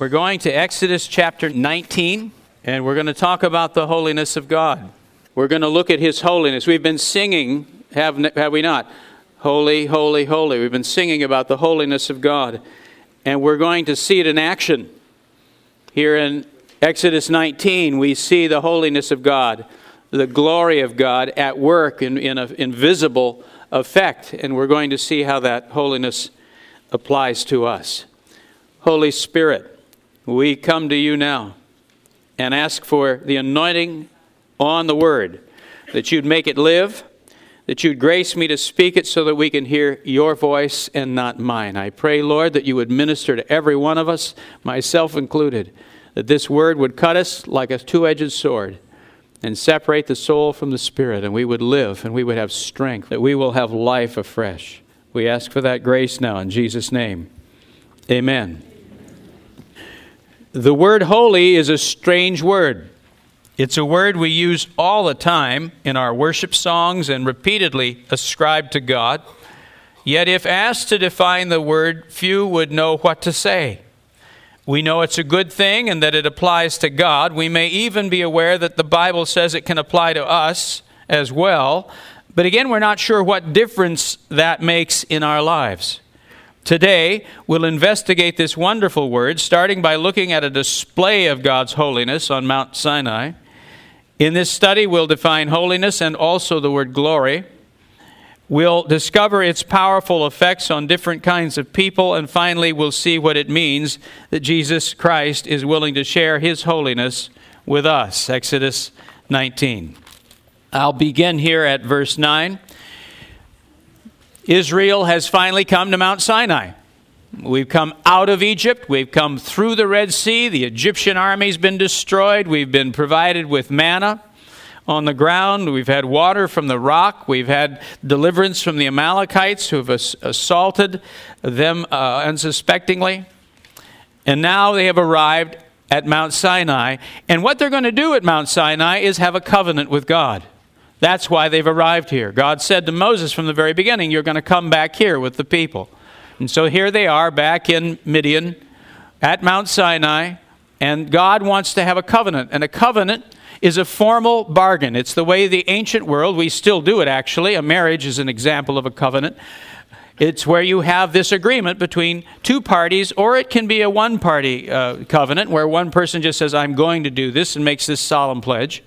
We're going to Exodus chapter 19, and we're going to talk about the holiness of God. We're going to look at His holiness. We've been singing, have, have we not? Holy, holy, holy. We've been singing about the holiness of God, and we're going to see it in action. Here in Exodus 19, we see the holiness of God, the glory of God at work in, in an invisible effect, and we're going to see how that holiness applies to us. Holy Spirit, we come to you now and ask for the anointing on the word, that you'd make it live, that you'd grace me to speak it so that we can hear your voice and not mine. I pray, Lord, that you would minister to every one of us, myself included, that this word would cut us like a two edged sword and separate the soul from the spirit, and we would live and we would have strength, that we will have life afresh. We ask for that grace now in Jesus' name. Amen. The word holy is a strange word. It's a word we use all the time in our worship songs and repeatedly ascribe to God. Yet, if asked to define the word, few would know what to say. We know it's a good thing and that it applies to God. We may even be aware that the Bible says it can apply to us as well. But again, we're not sure what difference that makes in our lives. Today, we'll investigate this wonderful word, starting by looking at a display of God's holiness on Mount Sinai. In this study, we'll define holiness and also the word glory. We'll discover its powerful effects on different kinds of people, and finally, we'll see what it means that Jesus Christ is willing to share his holiness with us. Exodus 19. I'll begin here at verse 9. Israel has finally come to Mount Sinai. We've come out of Egypt. We've come through the Red Sea. The Egyptian army's been destroyed. We've been provided with manna on the ground. We've had water from the rock. We've had deliverance from the Amalekites who have assaulted them uh, unsuspectingly. And now they have arrived at Mount Sinai. And what they're going to do at Mount Sinai is have a covenant with God. That's why they've arrived here. God said to Moses from the very beginning, You're going to come back here with the people. And so here they are back in Midian at Mount Sinai, and God wants to have a covenant. And a covenant is a formal bargain. It's the way the ancient world, we still do it actually. A marriage is an example of a covenant. It's where you have this agreement between two parties, or it can be a one party uh, covenant where one person just says, I'm going to do this and makes this solemn pledge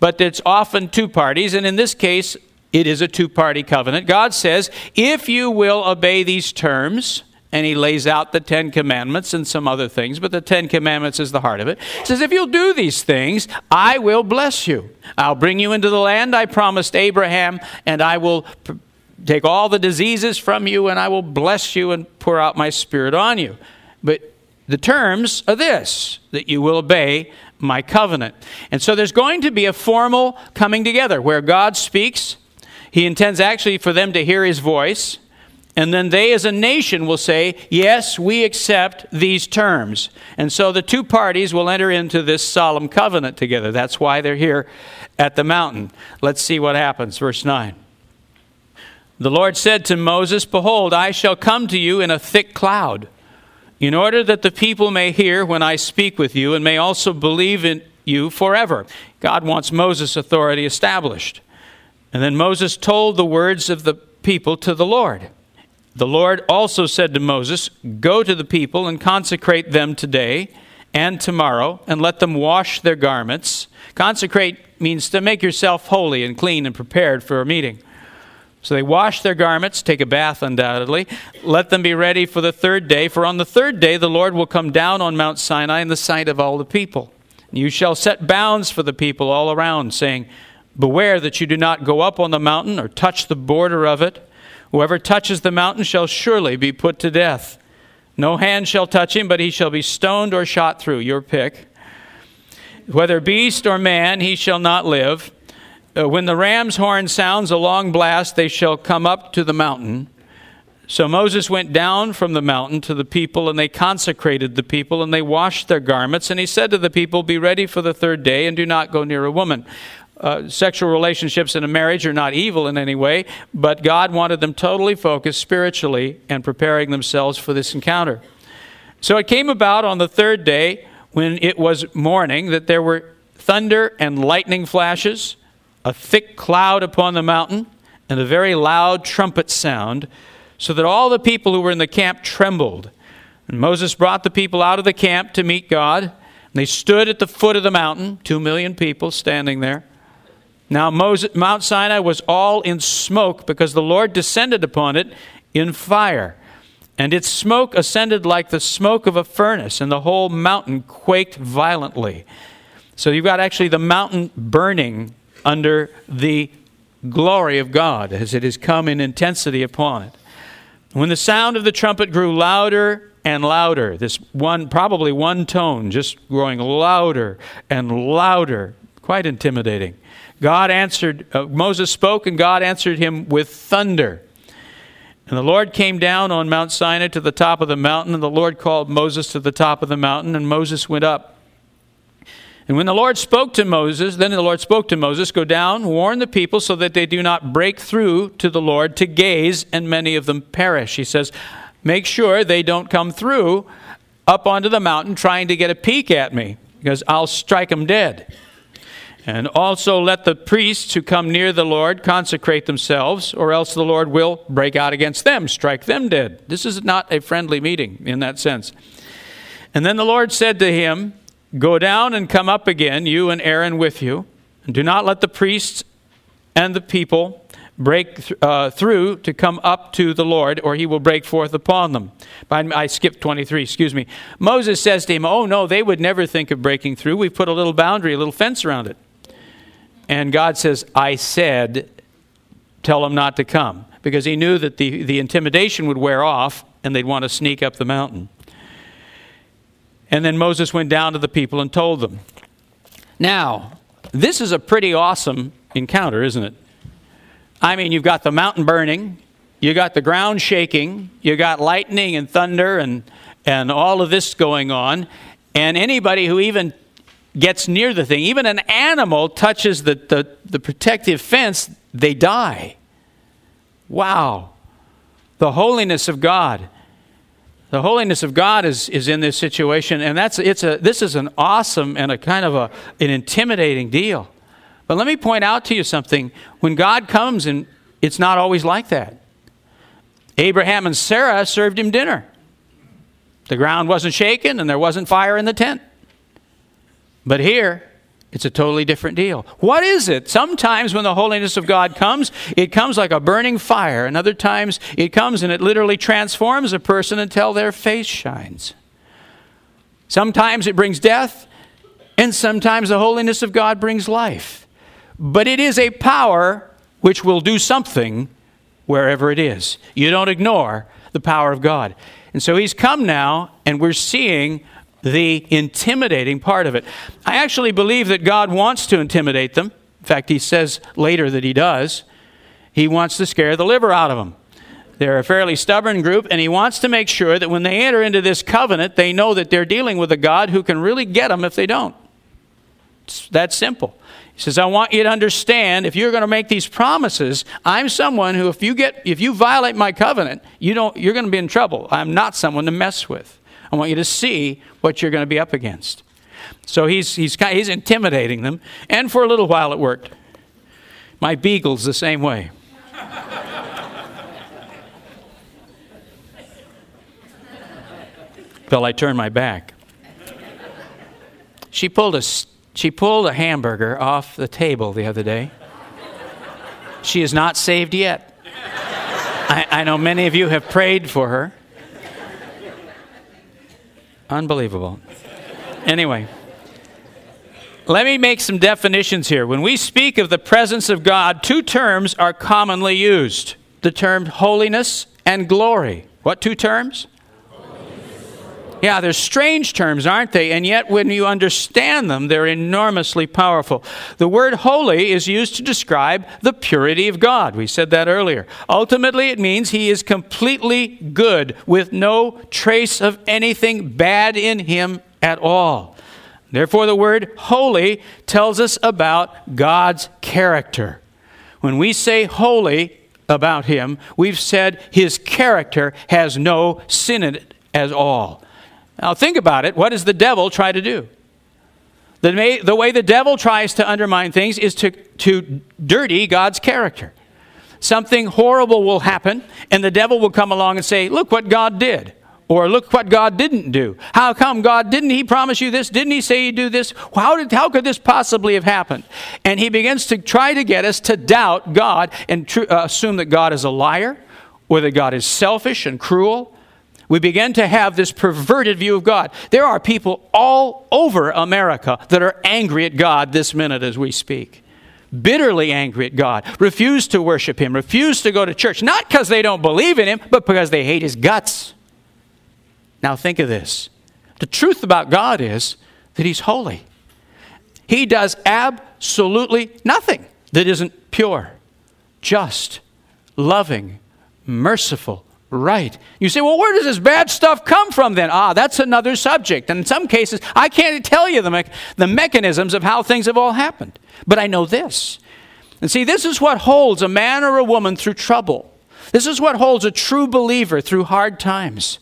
but it's often two parties, and in this case, it is a two party covenant. God says, if you will obey these terms, and he lays out the Ten Commandments and some other things, but the Ten Commandments is the heart of it. He says, If you'll do these things, I will bless you. I'll bring you into the land I promised Abraham, and I will pr- take all the diseases from you, and I will bless you and pour out my spirit on you. But the terms are this that you will obey my covenant. And so there's going to be a formal coming together where God speaks. He intends actually for them to hear his voice. And then they, as a nation, will say, Yes, we accept these terms. And so the two parties will enter into this solemn covenant together. That's why they're here at the mountain. Let's see what happens. Verse 9. The Lord said to Moses, Behold, I shall come to you in a thick cloud in order that the people may hear when I speak with you and may also believe in you forever. God wants Moses' authority established. And then Moses told the words of the people to the Lord. The Lord also said to Moses, Go to the people and consecrate them today and tomorrow, and let them wash their garments. Consecrate means to make yourself holy and clean and prepared for a meeting. So they wash their garments, take a bath undoubtedly, let them be ready for the third day. For on the third day the Lord will come down on Mount Sinai in the sight of all the people. You shall set bounds for the people all around, saying, Beware that you do not go up on the mountain or touch the border of it. Whoever touches the mountain shall surely be put to death. No hand shall touch him, but he shall be stoned or shot through. Your pick. Whether beast or man, he shall not live. Uh, when the ram's horn sounds a long blast, they shall come up to the mountain. So Moses went down from the mountain to the people, and they consecrated the people, and they washed their garments. And he said to the people, Be ready for the third day, and do not go near a woman. Uh, sexual relationships in a marriage are not evil in any way, but God wanted them totally focused spiritually and preparing themselves for this encounter. So it came about on the third day, when it was morning, that there were thunder and lightning flashes, a thick cloud upon the mountain, and a very loud trumpet sound so that all the people who were in the camp trembled. And Moses brought the people out of the camp to meet God. And they stood at the foot of the mountain, two million people standing there. Now, Moses, Mount Sinai was all in smoke because the Lord descended upon it in fire. And its smoke ascended like the smoke of a furnace, and the whole mountain quaked violently. So you've got actually the mountain burning under the glory of God as it has come in intensity upon it. When the sound of the trumpet grew louder and louder, this one, probably one tone, just growing louder and louder, quite intimidating. God answered, uh, Moses spoke, and God answered him with thunder. And the Lord came down on Mount Sinai to the top of the mountain, and the Lord called Moses to the top of the mountain, and Moses went up. And when the Lord spoke to Moses, then the Lord spoke to Moses, Go down, warn the people so that they do not break through to the Lord to gaze, and many of them perish. He says, Make sure they don't come through up onto the mountain trying to get a peek at me, because I'll strike them dead. And also let the priests who come near the Lord consecrate themselves, or else the Lord will break out against them, strike them dead. This is not a friendly meeting in that sense. And then the Lord said to him, Go down and come up again, you and Aaron with you, and do not let the priests and the people break th- uh, through to come up to the Lord, or he will break forth upon them. I skipped 23, excuse me. Moses says to him, Oh, no, they would never think of breaking through. We've put a little boundary, a little fence around it. And God says, I said, tell them not to come, because he knew that the, the intimidation would wear off and they'd want to sneak up the mountain. And then Moses went down to the people and told them. Now, this is a pretty awesome encounter, isn't it? I mean, you've got the mountain burning, you got the ground shaking, you got lightning and thunder and, and all of this going on. And anybody who even gets near the thing, even an animal touches the, the, the protective fence, they die. Wow. The holiness of God. The holiness of God is, is in this situation, and that's, it's a, this is an awesome and a kind of a, an intimidating deal. But let me point out to you something. When God comes, and it's not always like that. Abraham and Sarah served him dinner. The ground wasn't shaken, and there wasn't fire in the tent. But here, it's a totally different deal. What is it? Sometimes when the holiness of God comes, it comes like a burning fire, and other times it comes and it literally transforms a person until their face shines. Sometimes it brings death, and sometimes the holiness of God brings life. But it is a power which will do something wherever it is. You don't ignore the power of God. And so he's come now, and we're seeing the intimidating part of it. I actually believe that God wants to intimidate them. In fact, he says later that he does. He wants to scare the liver out of them. They're a fairly stubborn group, and he wants to make sure that when they enter into this covenant, they know that they're dealing with a God who can really get them if they don't. It's that simple. He says, I want you to understand if you're going to make these promises, I'm someone who, if you get if you violate my covenant, you don't you're going to be in trouble. I'm not someone to mess with. I want you to see what you're going to be up against. So he's, he's, he's intimidating them, and for a little while it worked. My beagle's the same way. Till I turned my back. She pulled a, she pulled a hamburger off the table the other day. She is not saved yet. I, I know many of you have prayed for her. Unbelievable. Anyway, let me make some definitions here. When we speak of the presence of God, two terms are commonly used the term holiness and glory. What two terms? Yeah, they're strange terms, aren't they? And yet, when you understand them, they're enormously powerful. The word holy is used to describe the purity of God. We said that earlier. Ultimately, it means he is completely good, with no trace of anything bad in him at all. Therefore, the word holy tells us about God's character. When we say holy about him, we've said his character has no sin in it at all. Now, think about it. What does the devil try to do? The, the way the devil tries to undermine things is to, to dirty God's character. Something horrible will happen, and the devil will come along and say, Look what God did. Or look what God didn't do. How come God didn't He promise you this? Didn't He say He'd do this? How, did, how could this possibly have happened? And He begins to try to get us to doubt God and tr- uh, assume that God is a liar or that God is selfish and cruel we begin to have this perverted view of God. There are people all over America that are angry at God this minute as we speak. Bitterly angry at God, refuse to worship Him, refuse to go to church, not because they don't believe in Him, but because they hate His guts. Now, think of this. The truth about God is that He's holy. He does absolutely nothing that isn't pure, just, loving, merciful, Right. You say, well, where does this bad stuff come from then? Ah, that's another subject. And in some cases, I can't tell you the, me- the mechanisms of how things have all happened. But I know this. And see, this is what holds a man or a woman through trouble. This is what holds a true believer through hard times.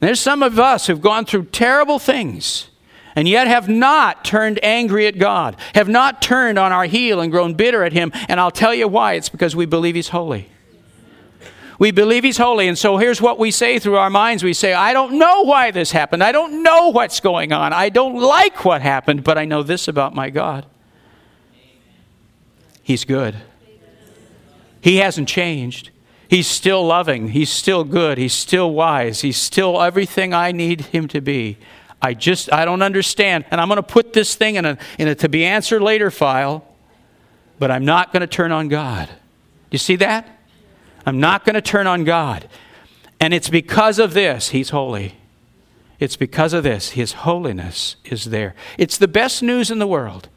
There's some of us who've gone through terrible things and yet have not turned angry at God, have not turned on our heel and grown bitter at Him. And I'll tell you why it's because we believe He's holy. We believe He's holy. And so here's what we say through our minds we say, I don't know why this happened. I don't know what's going on. I don't like what happened, but I know this about my God He's good. He hasn't changed. He's still loving. He's still good. He's still wise. He's still everything I need him to be. I just, I don't understand. And I'm going to put this thing in a, in a to be answered later file, but I'm not going to turn on God. You see that? I'm not going to turn on God. And it's because of this, He's holy. It's because of this, His holiness is there. It's the best news in the world.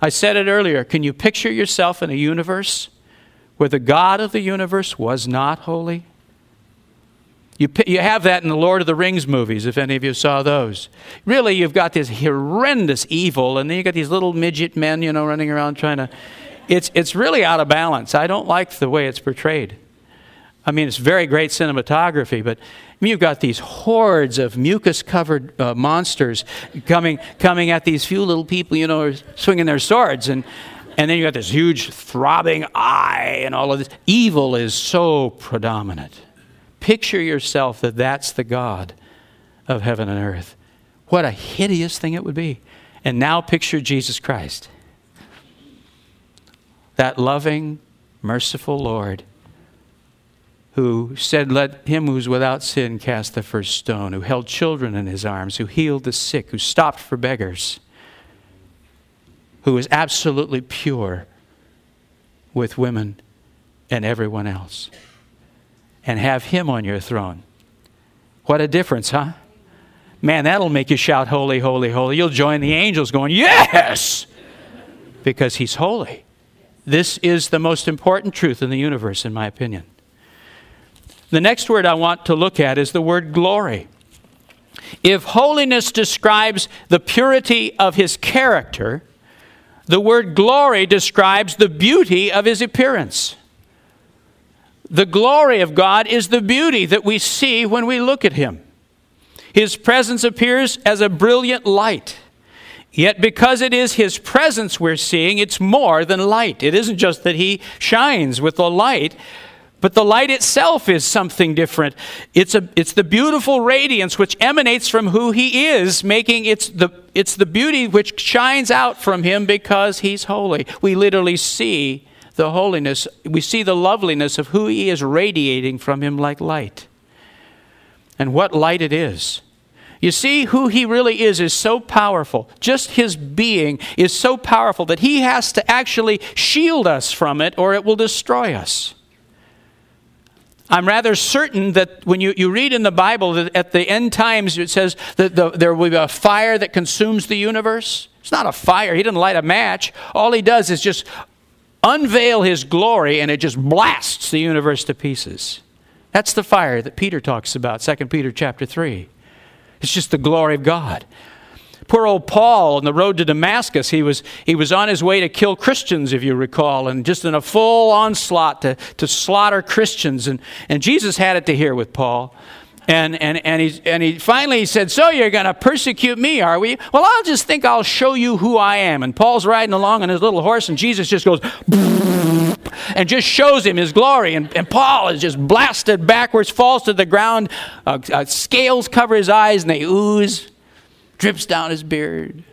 I said it earlier. Can you picture yourself in a universe where the God of the universe was not holy? You, you have that in the Lord of the Rings movies, if any of you saw those. Really, you've got this horrendous evil, and then you've got these little midget men, you know, running around trying to it's, it's really out of balance. I don't like the way it's portrayed. I mean, it's very great cinematography, but you've got these hordes of mucus covered uh, monsters coming, coming at these few little people, you know, swinging their swords. And, and then you've got this huge throbbing eye and all of this. Evil is so predominant. Picture yourself that that's the God of heaven and earth. What a hideous thing it would be. And now picture Jesus Christ that loving, merciful Lord who said, Let him who's without sin cast the first stone, who held children in his arms, who healed the sick, who stopped for beggars, who was absolutely pure with women and everyone else. And have him on your throne. What a difference, huh? Man, that'll make you shout, Holy, holy, holy. You'll join the angels going, Yes! Because he's holy. This is the most important truth in the universe, in my opinion. The next word I want to look at is the word glory. If holiness describes the purity of his character, the word glory describes the beauty of his appearance. The glory of God is the beauty that we see when we look at him. His presence appears as a brilliant light. Yet, because it is His presence we're seeing, it's more than light. It isn't just that He shines with the light, but the light itself is something different. It's, a, it's the beautiful radiance which emanates from who He is, making it's the, it's the beauty which shines out from Him because He's holy. We literally see the holiness, we see the loveliness of who He is radiating from Him like light. And what light it is. You see, who he really is is so powerful. Just his being is so powerful that he has to actually shield us from it or it will destroy us. I'm rather certain that when you, you read in the Bible that at the end times it says that the, there will be a fire that consumes the universe. It's not a fire. He didn't light a match. All he does is just unveil his glory and it just blasts the universe to pieces. That's the fire that Peter talks about, 2 Peter chapter 3. It's just the glory of God. Poor old Paul on the road to Damascus, he was, he was on his way to kill Christians, if you recall, and just in a full onslaught to, to slaughter Christians. And, and Jesus had it to hear with Paul. And, and, and, he, and he finally said, So you're going to persecute me, are we? Well, I'll just think I'll show you who I am. And Paul's riding along on his little horse, and Jesus just goes, and just shows him his glory. And, and Paul is just blasted backwards, falls to the ground. Uh, uh, scales cover his eyes, and they ooze drips down his beard.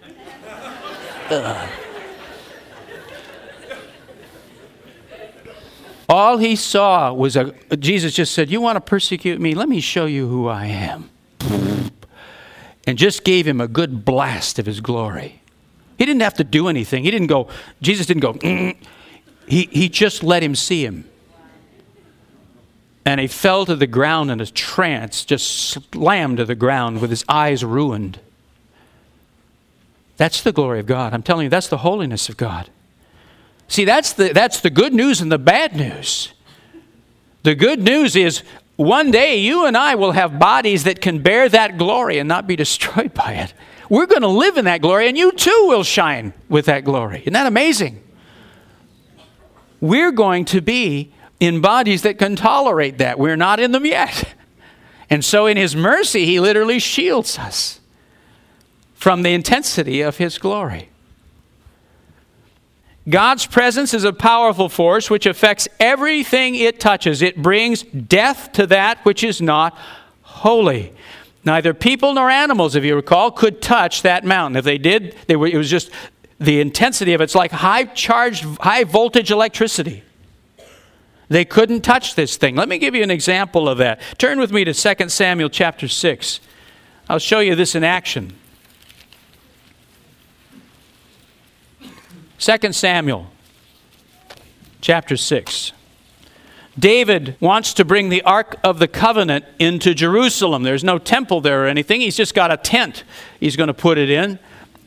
Ugh. All he saw was a Jesus just said, "You want to persecute me? Let me show you who I am." And just gave him a good blast of his glory. He didn't have to do anything. He didn't go Jesus didn't go mm. he he just let him see him. And he fell to the ground in a trance, just slammed to the ground with his eyes ruined. That's the glory of God. I'm telling you, that's the holiness of God. See, that's the, that's the good news and the bad news. The good news is one day you and I will have bodies that can bear that glory and not be destroyed by it. We're going to live in that glory, and you too will shine with that glory. Isn't that amazing? We're going to be in bodies that can tolerate that. We're not in them yet. And so, in His mercy, He literally shields us from the intensity of His glory. God's presence is a powerful force which affects everything it touches. It brings death to that which is not holy. Neither people nor animals, if you recall, could touch that mountain. If they did, they were, it was just the intensity of it. It's like high charged, high voltage electricity. They couldn't touch this thing. Let me give you an example of that. Turn with me to 2 Samuel chapter 6. I'll show you this in action. 2 Samuel chapter 6. David wants to bring the Ark of the Covenant into Jerusalem. There's no temple there or anything. He's just got a tent he's going to put it in.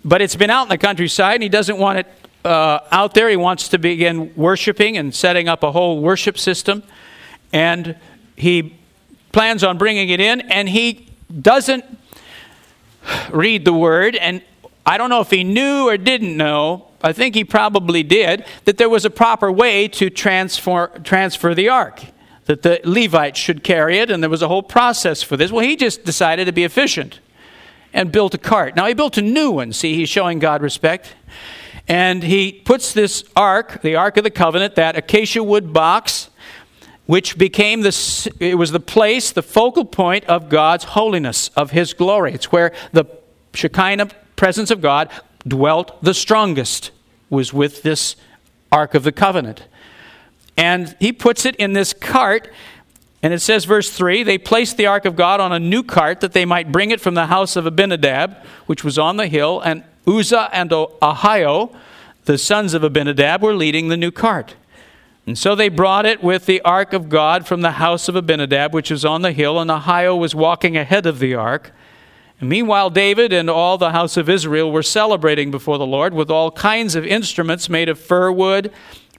But it's been out in the countryside, and he doesn't want it uh, out there. He wants to begin worshiping and setting up a whole worship system. And he plans on bringing it in, and he doesn't read the word. And I don't know if he knew or didn't know I think he probably did, that there was a proper way to transfer, transfer the ark, that the Levites should carry it, and there was a whole process for this. Well, he just decided to be efficient and built a cart. Now, he built a new one. See, he's showing God respect. And he puts this ark, the Ark of the Covenant, that acacia wood box, which became the, it was the place, the focal point of God's holiness, of his glory. It's where the Shekinah presence of God dwelt the strongest, was with this Ark of the Covenant. And he puts it in this cart, and it says, verse 3 they placed the Ark of God on a new cart that they might bring it from the house of Abinadab, which was on the hill, and Uzzah and Ahio, the sons of Abinadab, were leading the new cart. And so they brought it with the ark of God from the house of Abinadab, which was on the hill, and Ahio was walking ahead of the ark. Meanwhile, David and all the house of Israel were celebrating before the Lord with all kinds of instruments made of fir wood,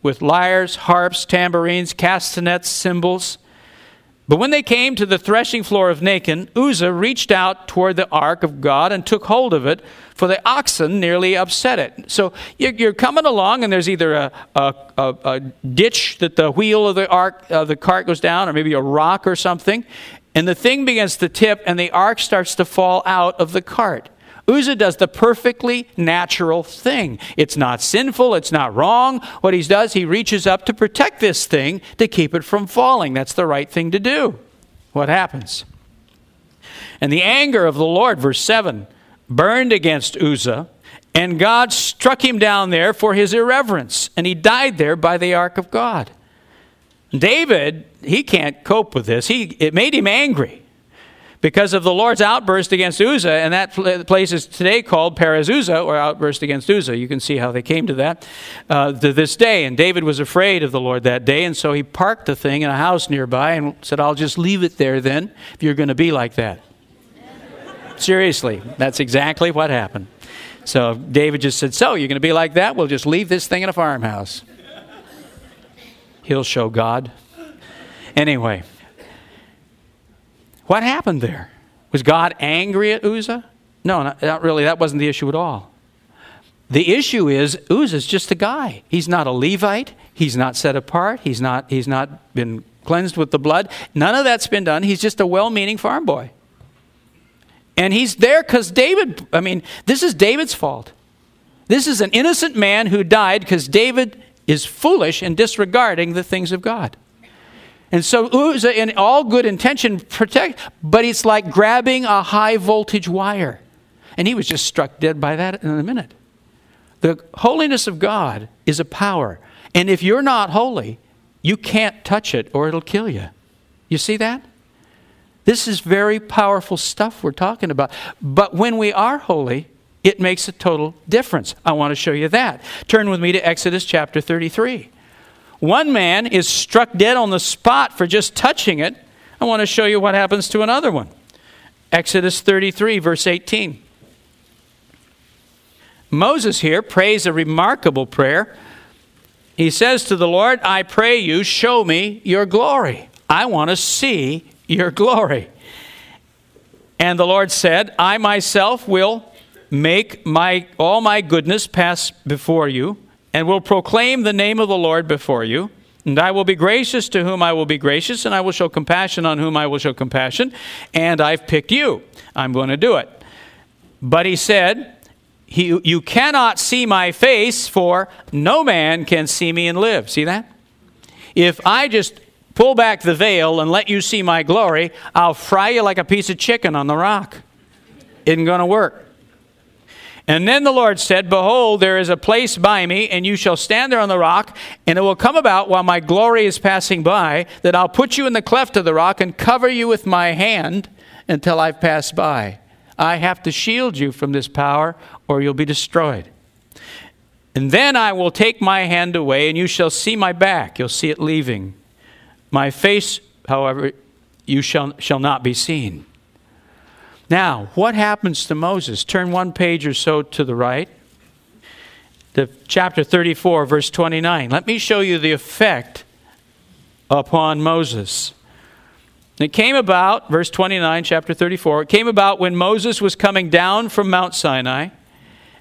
with lyres, harps, tambourines, castanets, cymbals. But when they came to the threshing floor of Nacon, Uzzah reached out toward the ark of God and took hold of it, for the oxen nearly upset it. So you're coming along, and there's either a, a, a, a ditch that the wheel of the ark of the cart goes down, or maybe a rock or something, and the thing begins to tip, and the ark starts to fall out of the cart. Uzzah does the perfectly natural thing. It's not sinful, it's not wrong. What he does, he reaches up to protect this thing to keep it from falling. That's the right thing to do. What happens? And the anger of the Lord, verse 7, burned against Uzzah, and God struck him down there for his irreverence, and he died there by the ark of God. David, he can't cope with this. He, it made him angry because of the Lord's outburst against Uzzah, and that place is today called Perez Uzzah, or outburst against Uzzah. You can see how they came to that uh, to this day. And David was afraid of the Lord that day, and so he parked the thing in a house nearby and said, I'll just leave it there then if you're going to be like that. Seriously, that's exactly what happened. So David just said, So, you're going to be like that? We'll just leave this thing in a farmhouse. He'll show God. Anyway, what happened there? Was God angry at Uzzah? No, not, not really. That wasn't the issue at all. The issue is Uzzah's just a guy. He's not a Levite. He's not set apart. He's not, he's not been cleansed with the blood. None of that's been done. He's just a well meaning farm boy. And he's there because David, I mean, this is David's fault. This is an innocent man who died because David is foolish in disregarding the things of God. And so Uzzah, in all good intention, protect, but it's like grabbing a high voltage wire. And he was just struck dead by that in a minute. The holiness of God is a power. And if you're not holy, you can't touch it or it'll kill you. You see that? This is very powerful stuff we're talking about. But when we are holy, it makes a total difference. I want to show you that. Turn with me to Exodus chapter 33. One man is struck dead on the spot for just touching it. I want to show you what happens to another one. Exodus 33, verse 18. Moses here prays a remarkable prayer. He says to the Lord, I pray you, show me your glory. I want to see your glory. And the Lord said, I myself will make my, all my goodness pass before you and will proclaim the name of the Lord before you. And I will be gracious to whom I will be gracious, and I will show compassion on whom I will show compassion. And I've picked you. I'm going to do it. But he said, he, You cannot see my face, for no man can see me and live. See that? If I just pull back the veil and let you see my glory, I'll fry you like a piece of chicken on the rock. Isn't going to work. And then the Lord said, Behold, there is a place by me, and you shall stand there on the rock, and it will come about while my glory is passing by, that I'll put you in the cleft of the rock and cover you with my hand until I've passed by. I have to shield you from this power, or you'll be destroyed. And then I will take my hand away, and you shall see my back. You'll see it leaving. My face, however, you shall, shall not be seen. Now, what happens to Moses? Turn one page or so to the right. The chapter 34, verse 29. Let me show you the effect upon Moses. It came about, verse 29, chapter 34, it came about when Moses was coming down from Mount Sinai,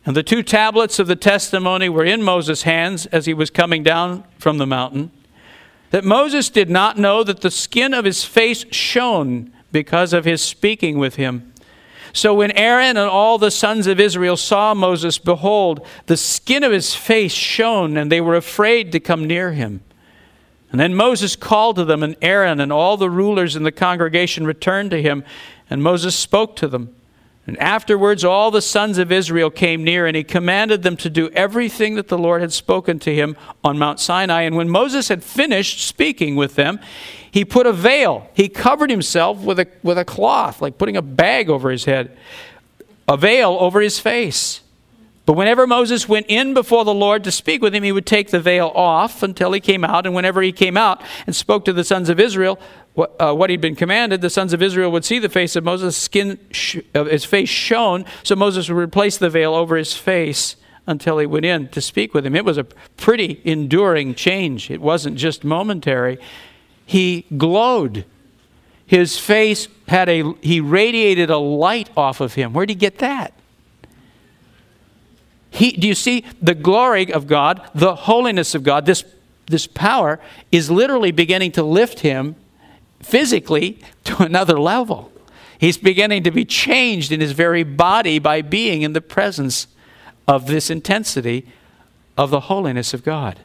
and the two tablets of the testimony were in Moses' hands as he was coming down from the mountain, that Moses did not know that the skin of his face shone because of his speaking with him. So when Aaron and all the sons of Israel saw Moses, behold, the skin of his face shone, and they were afraid to come near him. And then Moses called to them, and Aaron and all the rulers in the congregation returned to him, and Moses spoke to them. And afterwards, all the sons of Israel came near, and he commanded them to do everything that the Lord had spoken to him on Mount Sinai. And when Moses had finished speaking with them, he put a veil. He covered himself with a, with a cloth, like putting a bag over his head, a veil over his face. But whenever Moses went in before the Lord to speak with him, he would take the veil off until he came out. And whenever he came out and spoke to the sons of Israel, what, uh, what he'd been commanded, the sons of Israel would see the face of Moses, skin sh- of his face shone. So Moses would replace the veil over his face until he went in to speak with him. It was a pretty enduring change. It wasn't just momentary. He glowed. His face had a, he radiated a light off of him. Where'd he get that? He, do you see the glory of God, the holiness of God, this, this power is literally beginning to lift him physically to another level. He's beginning to be changed in his very body by being in the presence of this intensity of the holiness of God.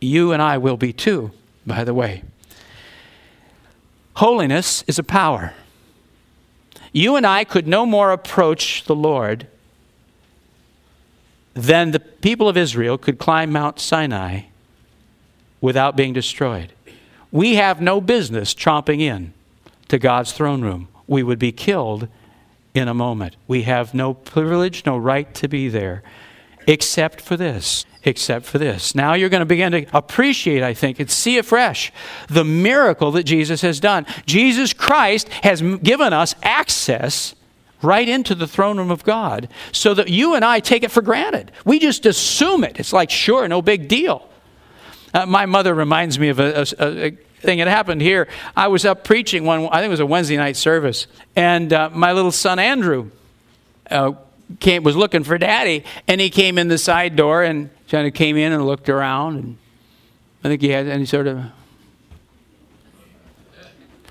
You and I will be too, by the way. Holiness is a power. You and I could no more approach the Lord than the people of Israel could climb Mount Sinai without being destroyed. We have no business tromping in to God's throne room. we would be killed in a moment. We have no privilege, no right to be there, except for this. Except for this. Now you're going to begin to appreciate, I think, and see afresh the miracle that Jesus has done. Jesus Christ has given us access right into the throne room of God so that you and I take it for granted. We just assume it. It's like, sure, no big deal. Uh, my mother reminds me of a, a, a, thing that happened here. I was up preaching one, I think it was a Wednesday night service, and uh, my little son Andrew uh, came, was looking for daddy, and he came in the side door and kind of came in and looked around, and I think he had any sort of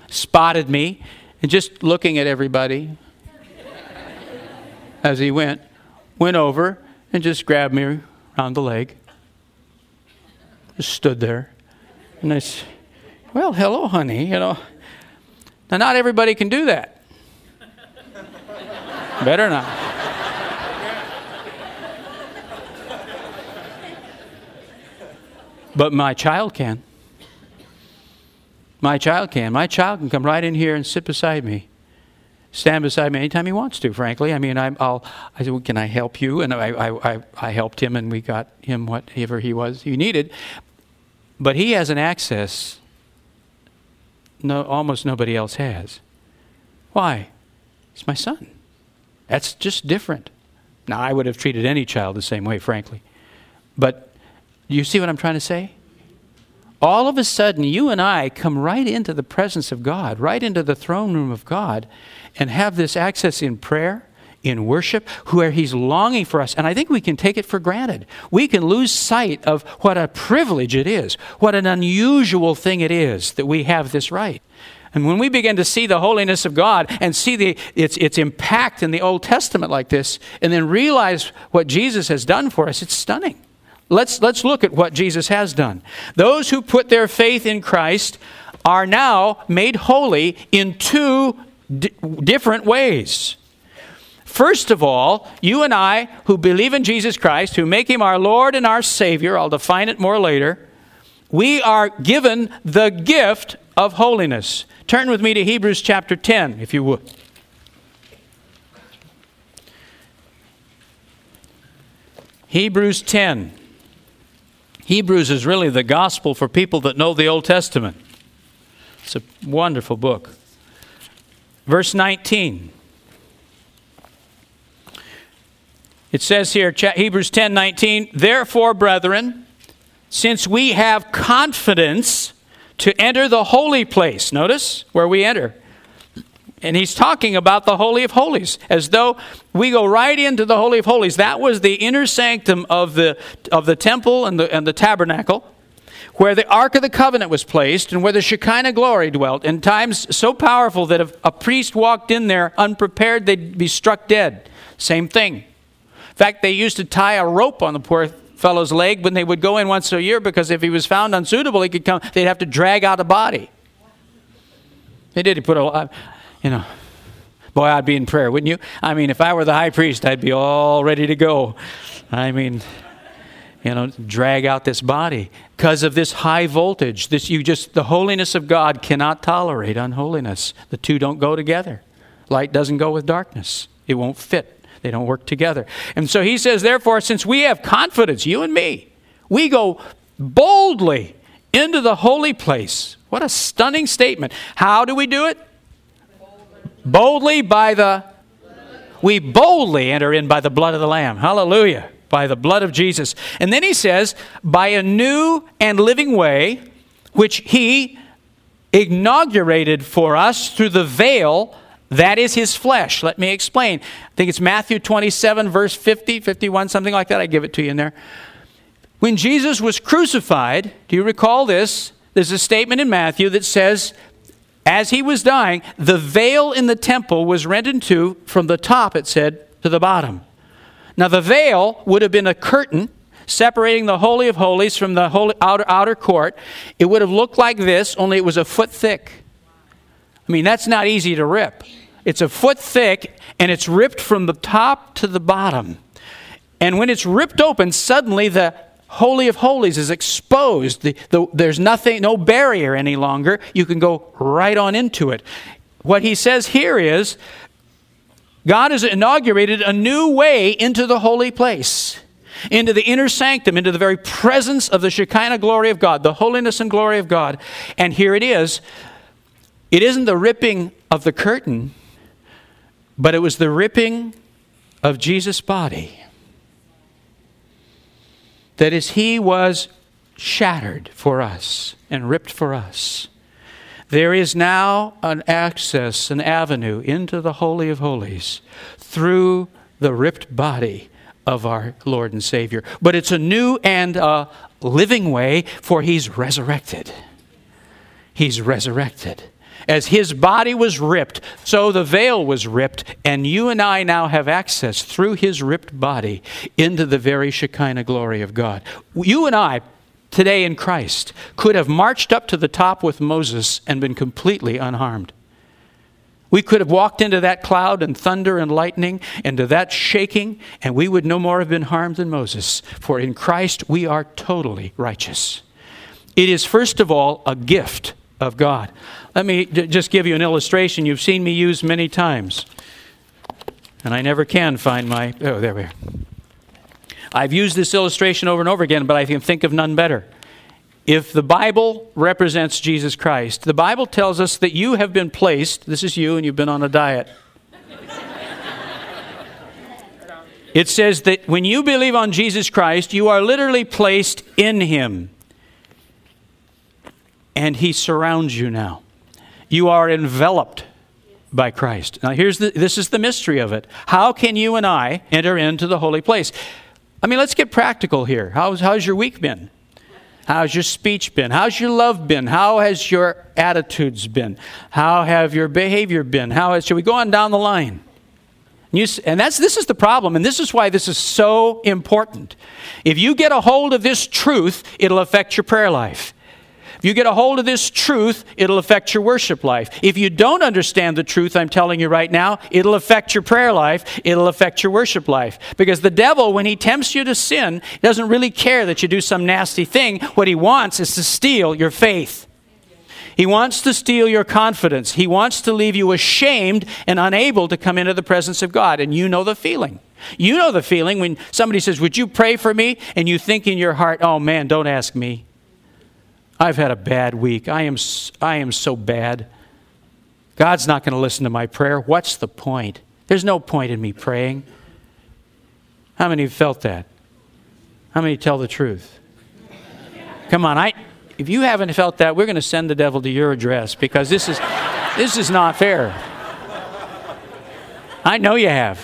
spotted me, and just looking at everybody as he went, went over and just grabbed me around the leg. Just stood there. And I said, Well, hello, honey. You know. Now, not everybody can do that. Better not. But my child can. My child can. My child can come right in here and sit beside me stand beside me anytime he wants to, frankly. I mean, I, will I said, well, can I help you? And I, I, I helped him, and we got him whatever he was he needed. But he has an access no, almost nobody else has. Why? It's my son. That's just different. Now, I would have treated any child the same way, frankly. But you see what I'm trying to say? all of a sudden, you and I come right into the presence of God, right into the throne room of God, and have this access in prayer, in worship, where He's longing for us. And I think we can take it for granted. We can lose sight of what a privilege it is, what an unusual thing it is that we have this right. And when we begin to see the holiness of God and see the, its, its impact in the Old Testament like this, and then realize what Jesus has done for us, it's stunning. Let's, let's look at what Jesus has done. Those who put their faith in Christ are now made holy in two d- different ways. First of all, you and I who believe in Jesus Christ, who make him our Lord and our Savior, I'll define it more later, we are given the gift of holiness. Turn with me to Hebrews chapter 10, if you would. Hebrews 10. Hebrews is really the gospel for people that know the Old Testament. It's a wonderful book. Verse 19. It says here, Hebrews 10 19, Therefore, brethren, since we have confidence to enter the holy place, notice where we enter, and he's talking about the Holy of Holies, as though we go right into the Holy of Holies. That was the inner sanctum of the, of the temple and the, and the tabernacle, where the Ark of the Covenant was placed and where the Shekinah glory dwelt, in times so powerful that if a priest walked in there unprepared, they'd be struck dead. Same thing. In fact, they used to tie a rope on the poor fellow's leg when they would go in once a year because if he was found unsuitable, he could come, they'd have to drag out a body. They did. He put a you know, boy, I'd be in prayer, wouldn't you? I mean, if I were the high priest, I'd be all ready to go. I mean, you know, drag out this body because of this high voltage. This you just the holiness of God cannot tolerate unholiness. The two don't go together. Light doesn't go with darkness. It won't fit. They don't work together. And so he says, therefore, since we have confidence, you and me, we go boldly into the holy place. What a stunning statement. How do we do it? Boldly by the we boldly enter in by the blood of the lamb. Hallelujah. By the blood of Jesus. And then he says, by a new and living way which he inaugurated for us through the veil that is his flesh. Let me explain. I think it's Matthew 27, verse 50, 51, something like that. I give it to you in there. When Jesus was crucified, do you recall this? There's a statement in Matthew that says as he was dying, the veil in the temple was rent in two from the top, it said, to the bottom. Now, the veil would have been a curtain separating the Holy of Holies from the holy, outer, outer court. It would have looked like this, only it was a foot thick. I mean, that's not easy to rip. It's a foot thick, and it's ripped from the top to the bottom. And when it's ripped open, suddenly the Holy of Holies is exposed. The, the, there's nothing, no barrier any longer. You can go right on into it. what he says here is God has inaugurated a new way into the holy place, into the inner sanctum, into the very presence of the Shekinah glory of God, the holiness and glory of God. And here it is. It isn't the ripping of the curtain, but it was the ripping of Jesus' body. That is, he was shattered for us and ripped for us. There is now an access, an avenue into the Holy of Holies through the ripped body of our Lord and Savior. But it's a new and a living way, for He's resurrected. He's resurrected. As His body was ripped, so the veil was ripped, and you and I now have access through His ripped body into the very Shekinah glory of God. You and I, today in Christ could have marched up to the top with Moses and been completely unharmed. We could have walked into that cloud and thunder and lightning, into that shaking, and we would no more have been harmed than Moses. For in Christ we are totally righteous. It is, first of all, a gift of God. Let me d- just give you an illustration you've seen me use many times. And I never can find my. Oh, there we are. I've used this illustration over and over again, but I can think of none better. If the Bible represents Jesus Christ, the Bible tells us that you have been placed, this is you, and you've been on a diet. it says that when you believe on Jesus Christ, you are literally placed in Him. And He surrounds you now. You are enveloped by Christ. Now, here's the, this is the mystery of it. How can you and I enter into the holy place? I mean, let's get practical here. How's, how's your week been? How's your speech been? How's your love been? How has your attitudes been? How have your behavior been? How has, should we go on down the line? And, you, and that's, this is the problem, and this is why this is so important. If you get a hold of this truth, it'll affect your prayer life. If you get a hold of this truth, it'll affect your worship life. If you don't understand the truth I'm telling you right now, it'll affect your prayer life, it'll affect your worship life. Because the devil, when he tempts you to sin, doesn't really care that you do some nasty thing. What he wants is to steal your faith. He wants to steal your confidence. He wants to leave you ashamed and unable to come into the presence of God. And you know the feeling. You know the feeling when somebody says, Would you pray for me? And you think in your heart, Oh man, don't ask me. I've had a bad week. I am, I am so bad. God's not going to listen to my prayer. What's the point? There's no point in me praying. How many felt that? How many tell the truth? Come on, I, if you haven't felt that, we're going to send the devil to your address because this is, this is not fair. I know you have.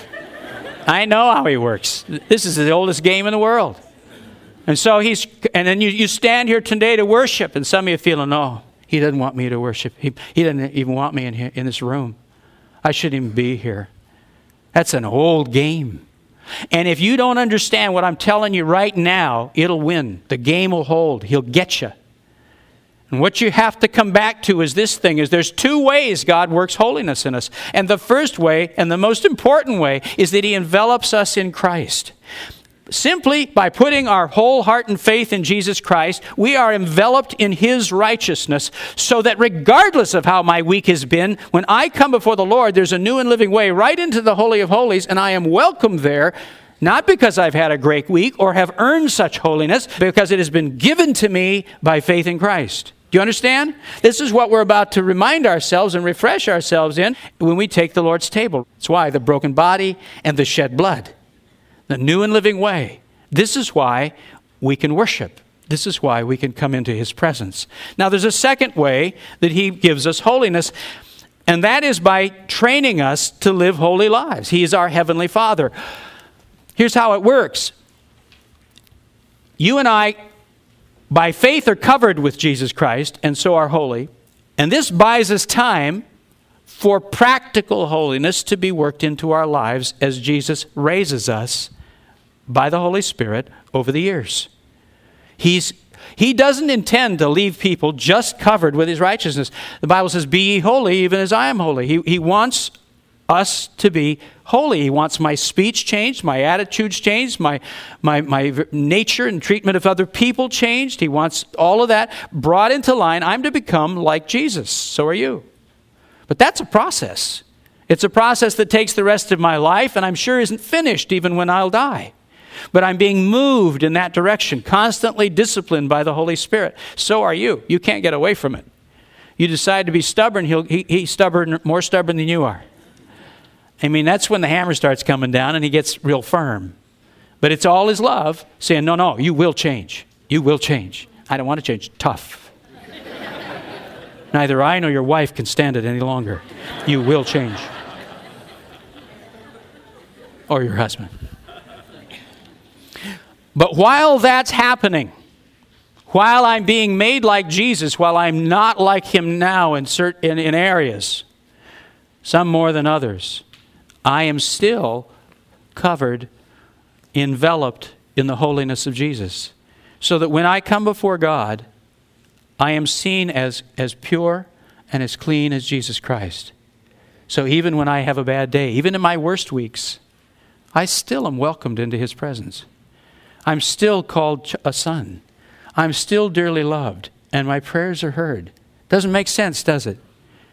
I know how he works. This is the oldest game in the world. And so he's, and then you, you stand here today to worship, and some of you feeling, oh, he doesn't want me to worship. He, he doesn't even want me in, here, in this room. I shouldn't even be here. That's an old game. And if you don't understand what I'm telling you right now, it'll win. The game will hold. He'll get you. And what you have to come back to is this thing is there's two ways God works holiness in us. And the first way and the most important way is that he envelops us in Christ. Simply by putting our whole heart and faith in Jesus Christ, we are enveloped in His righteousness, so that regardless of how my week has been, when I come before the Lord, there's a new and living way right into the Holy of Holies, and I am welcome there, not because I've had a great week or have earned such holiness, because it has been given to me by faith in Christ. Do you understand? This is what we're about to remind ourselves and refresh ourselves in when we take the Lord's table. That's why the broken body and the shed blood the new and living way. This is why we can worship. This is why we can come into his presence. Now, there's a second way that he gives us holiness, and that is by training us to live holy lives. He is our heavenly Father. Here's how it works you and I, by faith, are covered with Jesus Christ, and so are holy. And this buys us time for practical holiness to be worked into our lives as Jesus raises us by the Holy Spirit over the years. He's, he doesn't intend to leave people just covered with his righteousness. The Bible says, Be ye holy, even as I am holy. He, he wants us to be holy. He wants my speech changed, my attitudes changed, my, my, my nature and treatment of other people changed. He wants all of that brought into line. I'm to become like Jesus. So are you. But that's a process. It's a process that takes the rest of my life, and I'm sure isn't finished even when I'll die. But I'm being moved in that direction, constantly disciplined by the Holy Spirit. So are you. You can't get away from it. You decide to be stubborn, he'll, he, he's stubborn, more stubborn than you are. I mean, that's when the hammer starts coming down and he gets real firm. But it's all his love saying, No, no, you will change. You will change. I don't want to change. Tough. Neither I nor your wife can stand it any longer. You will change. Or your husband. But while that's happening, while I'm being made like Jesus, while I'm not like him now in, certain, in, in areas, some more than others, I am still covered, enveloped in the holiness of Jesus. So that when I come before God, I am seen as, as pure and as clean as Jesus Christ. So even when I have a bad day, even in my worst weeks, I still am welcomed into his presence. I'm still called a son. I'm still dearly loved, and my prayers are heard. Doesn't make sense, does it?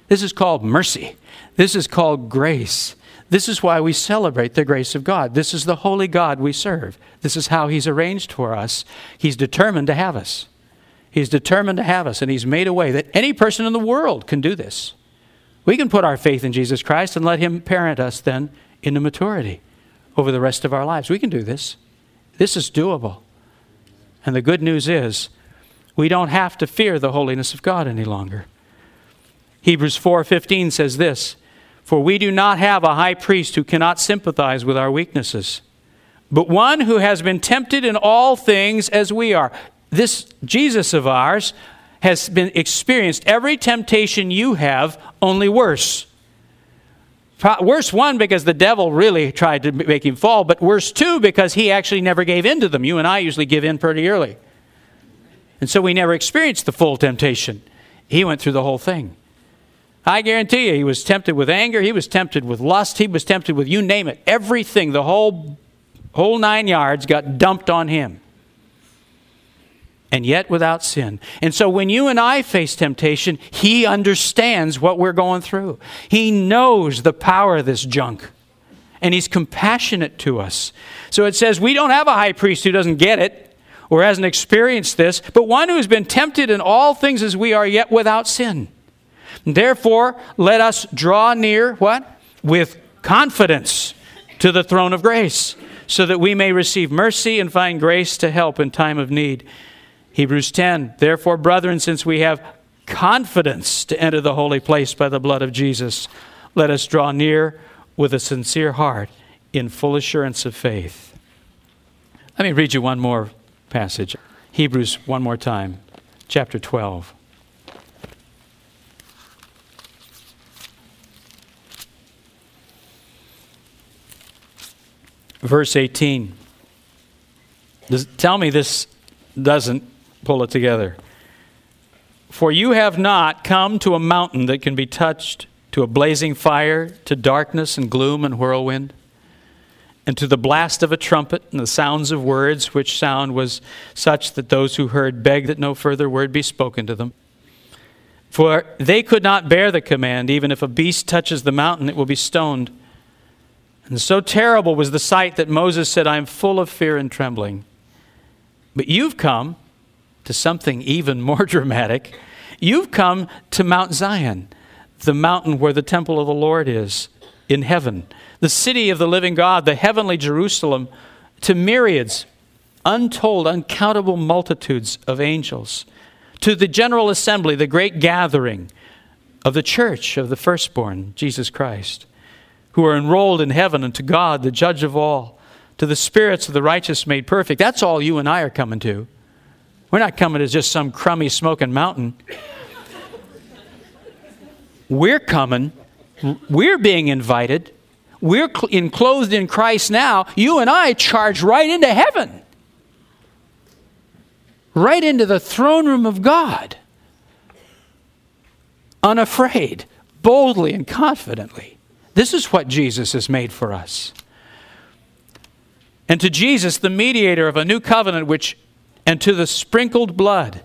This is called mercy. This is called grace. This is why we celebrate the grace of God. This is the holy God we serve. This is how He's arranged for us. He's determined to have us. He's determined to have us, and He's made a way that any person in the world can do this. We can put our faith in Jesus Christ and let Him parent us then into maturity over the rest of our lives. We can do this. This is doable. And the good news is, we don't have to fear the holiness of God any longer. Hebrews 4:15 says this, "For we do not have a high priest who cannot sympathize with our weaknesses, but one who has been tempted in all things as we are." This Jesus of ours has been experienced every temptation you have, only worse. Worse one, because the devil really tried to make him fall, but worse two, because he actually never gave in to them. You and I usually give in pretty early. And so we never experienced the full temptation. He went through the whole thing. I guarantee you, he was tempted with anger, he was tempted with lust, he was tempted with you name it. Everything, the whole, whole nine yards got dumped on him and yet without sin. And so when you and I face temptation, He understands what we're going through. He knows the power of this junk, and He's compassionate to us. So it says we don't have a high priest who doesn't get it or hasn't experienced this, but one who has been tempted in all things as we are, yet without sin. Therefore, let us draw near what? With confidence to the throne of grace, so that we may receive mercy and find grace to help in time of need. Hebrews 10 Therefore, brethren, since we have confidence to enter the holy place by the blood of Jesus, let us draw near with a sincere heart in full assurance of faith. Let me read you one more passage. Hebrews, one more time, chapter 12. Verse 18. Does, tell me this doesn't pull it together. For you have not come to a mountain that can be touched, to a blazing fire, to darkness and gloom and whirlwind, and to the blast of a trumpet and the sounds of words, which sound was such that those who heard begged that no further word be spoken to them. For they could not bear the command, even if a beast touches the mountain, it will be stoned. And so terrible was the sight that Moses said, I am full of fear and trembling. But you've come to something even more dramatic. You've come to Mount Zion, the mountain where the temple of the Lord is in heaven, the city of the living God, the heavenly Jerusalem, to myriads, untold, uncountable multitudes of angels, to the general assembly, the great gathering of the church of the firstborn, Jesus Christ, who are enrolled in heaven, and to God, the judge of all, to the spirits of the righteous made perfect. That's all you and I are coming to. We're not coming as just some crummy smoking mountain. We're coming, we're being invited, we're enclosed in Christ now. You and I charge right into heaven, right into the throne room of God, unafraid, boldly, and confidently. This is what Jesus has made for us. And to Jesus, the mediator of a new covenant, which and to the sprinkled blood,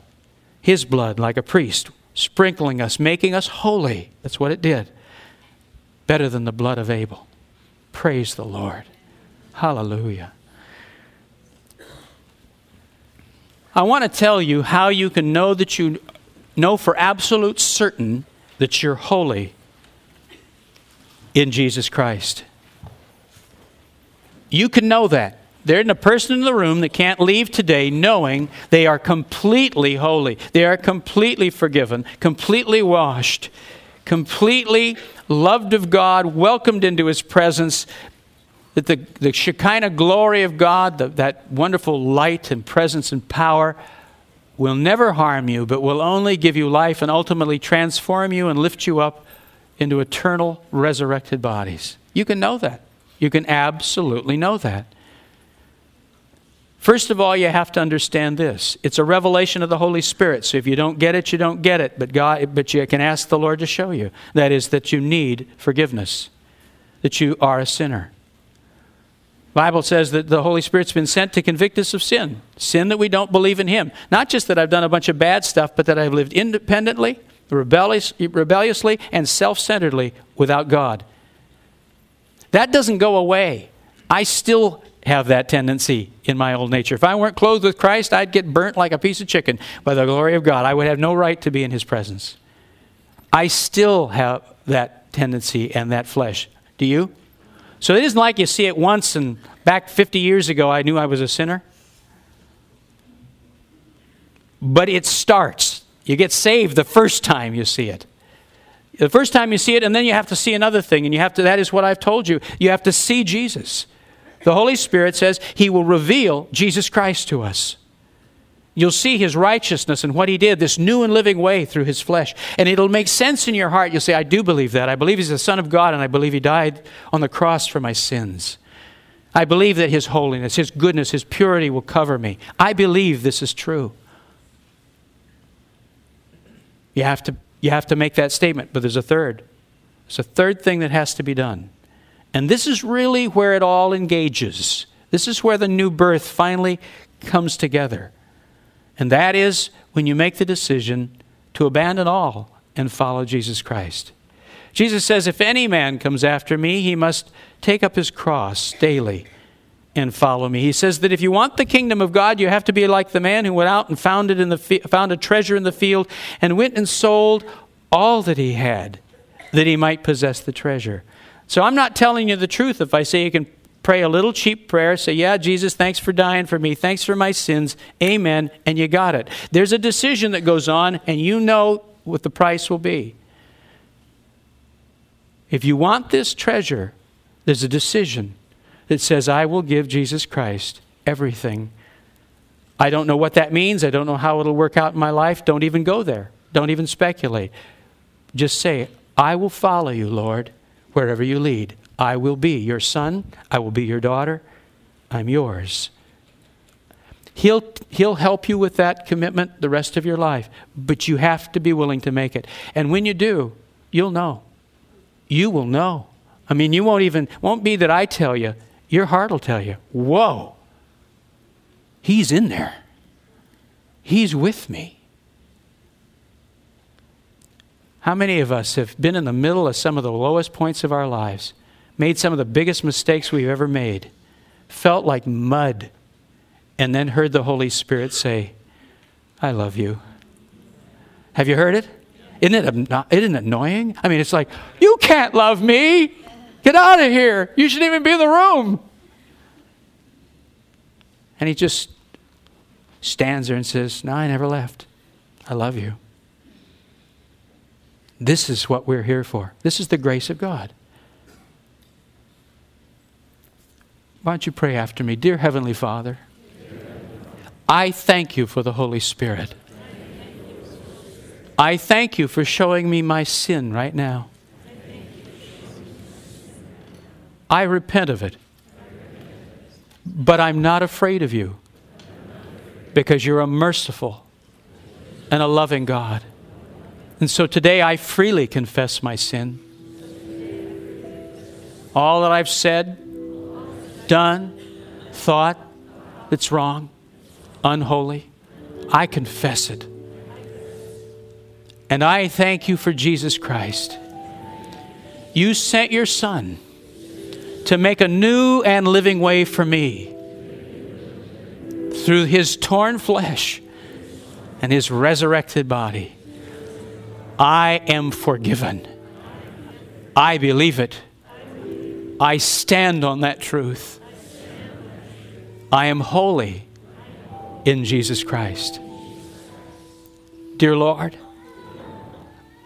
his blood, like a priest, sprinkling us, making us holy. That's what it did. better than the blood of Abel. Praise the Lord. Hallelujah. I want to tell you how you can know that you know for absolute certain that you're holy in Jesus Christ. You can know that. There isn't a person in the room that can't leave today knowing they are completely holy. They are completely forgiven, completely washed, completely loved of God, welcomed into His presence. That the, the Shekinah glory of God, the, that wonderful light and presence and power, will never harm you, but will only give you life and ultimately transform you and lift you up into eternal resurrected bodies. You can know that. You can absolutely know that. First of all, you have to understand this. It's a revelation of the Holy Spirit. So if you don't get it, you don't get it. But God but you can ask the Lord to show you. That is that you need forgiveness. That you are a sinner. Bible says that the Holy Spirit's been sent to convict us of sin. Sin that we don't believe in him. Not just that I've done a bunch of bad stuff, but that I've lived independently, rebellious, rebelliously, and self-centeredly without God. That doesn't go away. I still have that tendency in my old nature. If I weren't clothed with Christ, I'd get burnt like a piece of chicken by the glory of God. I would have no right to be in His presence. I still have that tendency and that flesh. Do you? So it isn't like you see it once and back 50 years ago I knew I was a sinner. But it starts. You get saved the first time you see it. The first time you see it, and then you have to see another thing, and you have to, that is what I've told you. You have to see Jesus. The Holy Spirit says He will reveal Jesus Christ to us. You'll see His righteousness and what He did, this new and living way through His flesh. And it'll make sense in your heart. You'll say, I do believe that. I believe He's the Son of God, and I believe He died on the cross for my sins. I believe that His holiness, His goodness, His purity will cover me. I believe this is true. You have to, you have to make that statement, but there's a third. There's a third thing that has to be done. And this is really where it all engages. This is where the new birth finally comes together. And that is when you make the decision to abandon all and follow Jesus Christ. Jesus says, If any man comes after me, he must take up his cross daily and follow me. He says that if you want the kingdom of God, you have to be like the man who went out and found, it in the, found a treasure in the field and went and sold all that he had that he might possess the treasure. So I'm not telling you the truth if I say you can pray a little cheap prayer, say, Yeah, Jesus, thanks for dying for me. Thanks for my sins. Amen. And you got it. There's a decision that goes on, and you know what the price will be. If you want this treasure, there's a decision that says, I will give Jesus Christ everything. I don't know what that means. I don't know how it'll work out in my life. Don't even go there. Don't even speculate. Just say, I will follow you, Lord wherever you lead. I will be your son. I will be your daughter. I'm yours. He'll, he'll help you with that commitment the rest of your life, but you have to be willing to make it. And when you do, you'll know. You will know. I mean, you won't even, won't be that I tell you, your heart will tell you, whoa, he's in there. He's with me. How many of us have been in the middle of some of the lowest points of our lives, made some of the biggest mistakes we've ever made, felt like mud, and then heard the Holy Spirit say, I love you? Have you heard it? Isn't it, isn't it annoying? I mean, it's like, you can't love me. Get out of here. You shouldn't even be in the room. And he just stands there and says, No, I never left. I love you. This is what we're here for. This is the grace of God. Why don't you pray after me? Dear Heavenly Father, I thank you for the Holy Spirit. I thank you for showing me my sin right now. I repent of it. But I'm not afraid of you because you're a merciful and a loving God. And so today I freely confess my sin. All that I've said, done, thought that's wrong, unholy, I confess it. And I thank you for Jesus Christ. You sent your Son to make a new and living way for me through his torn flesh and his resurrected body. I am forgiven. I believe it. I stand on that truth. I am holy in Jesus Christ. Dear Lord,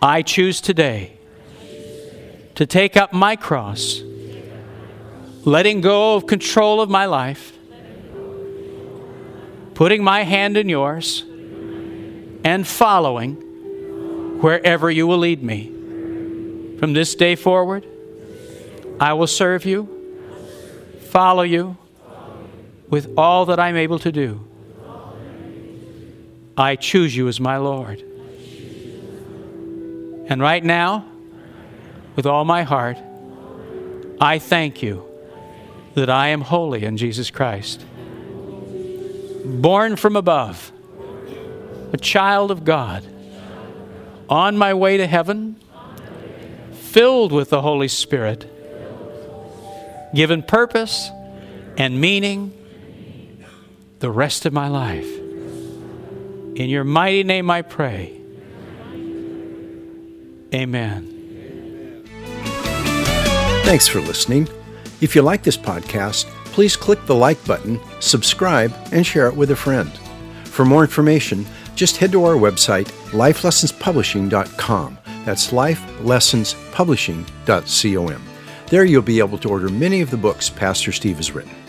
I choose today to take up my cross, letting go of control of my life, putting my hand in yours, and following wherever you will lead me. From this day forward, I will serve you, follow you with all that I'm able to do. I choose you as my Lord. And right now, with all my heart, I thank you that I am holy in Jesus Christ. Born from above, a child of God, on my way to heaven, filled with the Holy Spirit, given purpose and meaning the rest of my life. In your mighty name I pray. Amen. Thanks for listening. If you like this podcast, please click the like button, subscribe, and share it with a friend. For more information, just head to our website, lifelessonspublishing.com. That's lifelessonspublishing.com. There you'll be able to order many of the books Pastor Steve has written.